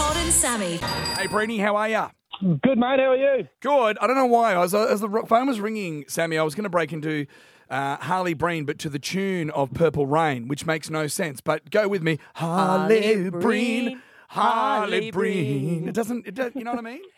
Todd and Sammy. Hey, Breeny, how are you? Good, mate. How are you? Good. I don't know why. I was as the phone was ringing, Sammy. I was going to break into uh, Harley Breen, but to the tune of Purple Rain, which makes no sense. But go with me, Harley, Harley Breen. Breen, Harley Harley Breen. Breen. It doesn't. It does, you know what I mean?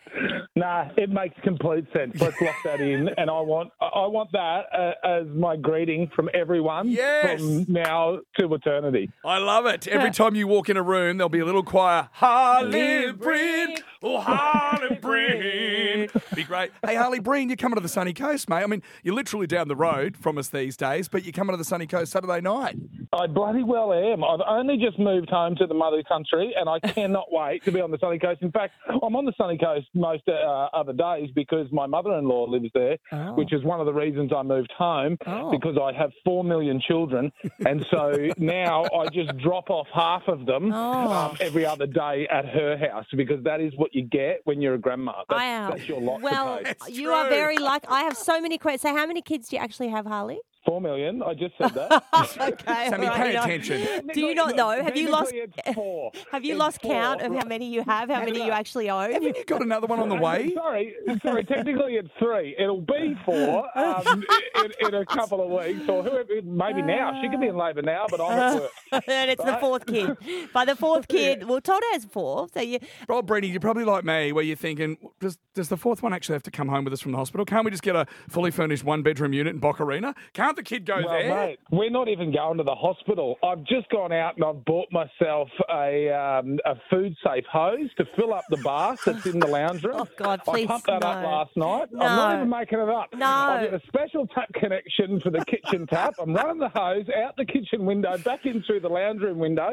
Nah, it makes complete sense. Let's lock that in, and I want I want that uh, as my greeting from everyone Yes. from now to eternity. I love it. Every time you walk in a room, there'll be a little choir. Harley Breen. Oh, Harley Breen. Be great. Hey, Harley Breen, you're coming to the sunny coast, mate. I mean, you're literally down the road from us these days, but you're coming to the sunny coast Saturday night. I bloody well am. I've only just moved home to the mother country, and I cannot wait to be on the sunny coast. In fact, I'm on the sunny coast most uh, other days because my mother-in-law lives there, which is one of the reasons I moved home because I have four million children, and so now I just drop off half of them um, every other day at her house because that is what you get when you're a grandma. That's, I am. that's your lot to well, you are very lucky. I have so many questions. So, how many kids do you actually have, Harley? Four million. I just said that. okay, Sammy, all pay right, attention. Do you not know? Have you lost? Four. Have you It's lost four, count of how many you have? How many you actually own? Haven't you got another one on the way? Sorry, sorry. Technically, it's three. It'll be four um, in, in a couple of weeks, or whoever. Maybe now. She could be in labour now, but I'm at work. and it's the fourth kid. By the fourth kid, well, Todd has four. So you, Rob Brady, you're probably like me, where you're thinking, does, does the fourth one actually have to come home with us from the hospital? Can't we just get a fully furnished one bedroom unit in Bokarina? Can't the kid go Well, there? mate, we're not even going to the hospital. I've just gone out and I've bought myself a um, a food safe hose to fill up the bath that's in the lounge room. Oh, God, please, I pumped that up last night. No. I'm not even making it up. No. I've got a special tap connection for the kitchen tap. I'm running the hose out the kitchen window, back in through the lounge room window.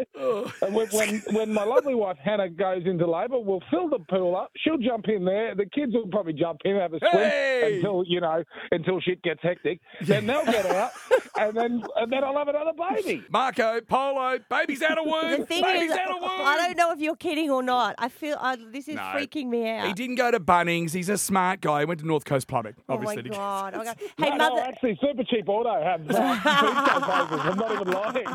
And when, when when my lovely wife Hannah goes into labour, we'll fill the pool up. She'll jump in there. The kids will probably jump in, have a swim Hey! until you know until shit gets hectic. Then they'll get out, and then and then I'll have another baby. Marco, Polo, baby's out of womb. the thing baby's is, out of womb. I don't know if you're kidding or not. I feel uh, this is No. freaking me out. He didn't go to Bunnings. He's a smart guy. He went to North Coast Plumbing, Oh my obviously. to get- god! Oh my god! Hey, no, no, mother. actually, Super Cheap Auto have uh, food safe hoses. I'm not even lying.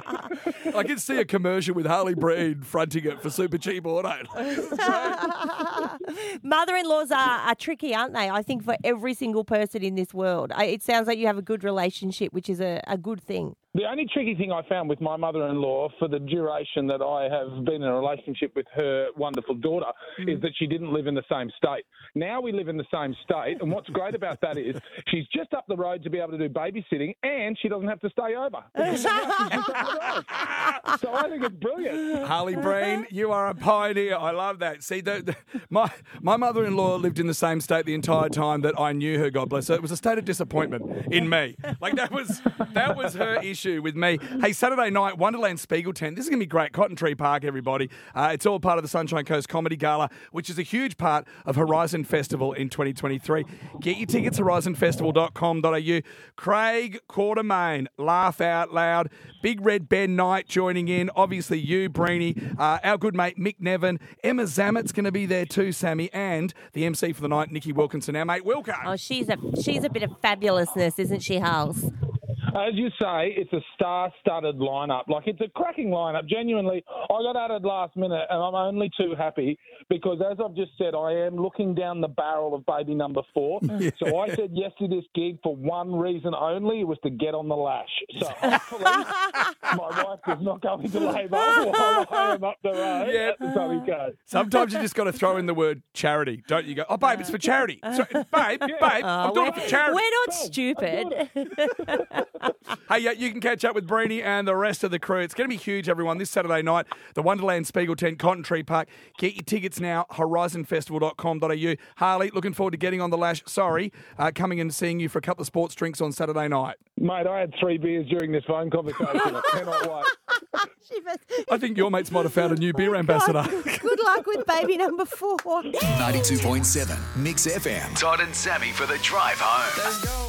I can see a commercial with Harley Breen fronting it for super cheap auto. Mother-in-laws are, are tricky, aren't they? I think for every single person in this world. I, it sounds like you have a good relationship, which is a, a good thing. The only tricky thing I found with my mother-in-law for the duration that I have been in a relationship with her wonderful daughter hmm. is that she didn't live in the same state. Now we live in the same state, and what's great about that is she's just up the road to be able to do babysitting, and she doesn't have to stay over. Because now she's just up the road. So I think it's brilliant. Harley Breen, you are a pioneer. I love that. See, the, the, my my mother in law lived in the same state the entire time that I knew her. God bless her. It was a state of disappointment in me. Like that was that was her issue with me. Hey, Saturday night, Wonderland Spiegel tent. This is gonna be great. Cotton Tree Park, everybody. Uh, it's all part of the Sunshine Coast Comedy Gala, which is a huge part of Horizon Festival in 2023. Get your tickets horizonfestival.com.au. Craig Quartermaine, laugh out loud. Big Red Ben Knight joining in. Obviously, you, Breeny, uh, our good mate Mick Neven. Emma Zamet's going to be there too, Sammy, and the MC for the night, Nikki Wilkinson. Our mate Wilco. Oh, she's a she's a bit of fabulousness, isn't she, Hals? As you say, it's a star-studded lineup. Like it's a cracking lineup. Genuinely, I got added last minute, and I'm only too happy because, as I've just said, I am looking down the barrel of baby number four. So I said yes to this gig for one reason only: it was to get on the lash. So hopefully, my wife is not going to labour while I am up the road Yeah. at the sunny coast. Sometimes you just got to throw in the word charity, don't you? Go, oh, babe, it's for charity. So, babe, babe, oh, I'm doing it for charity. We're not stupid. Hey, yeah, you can catch up with Breeny and the rest of the crew. It's going to be huge, everyone, this Saturday night. The Wonderland Spiegel Tent, Cotton Tree Park. Get your tickets now, horizonfestival.com.au. Harley, looking forward to getting on the lash. Sorry, uh, coming and seeing you for a couple of sports drinks on Saturday night. Mate, I had three beers during this phone conversation. I cannot wait. I think your mates might have found a new beer ambassador. Good luck with baby number four. 92.7 Mix FM. Todd and Sammy for the drive home.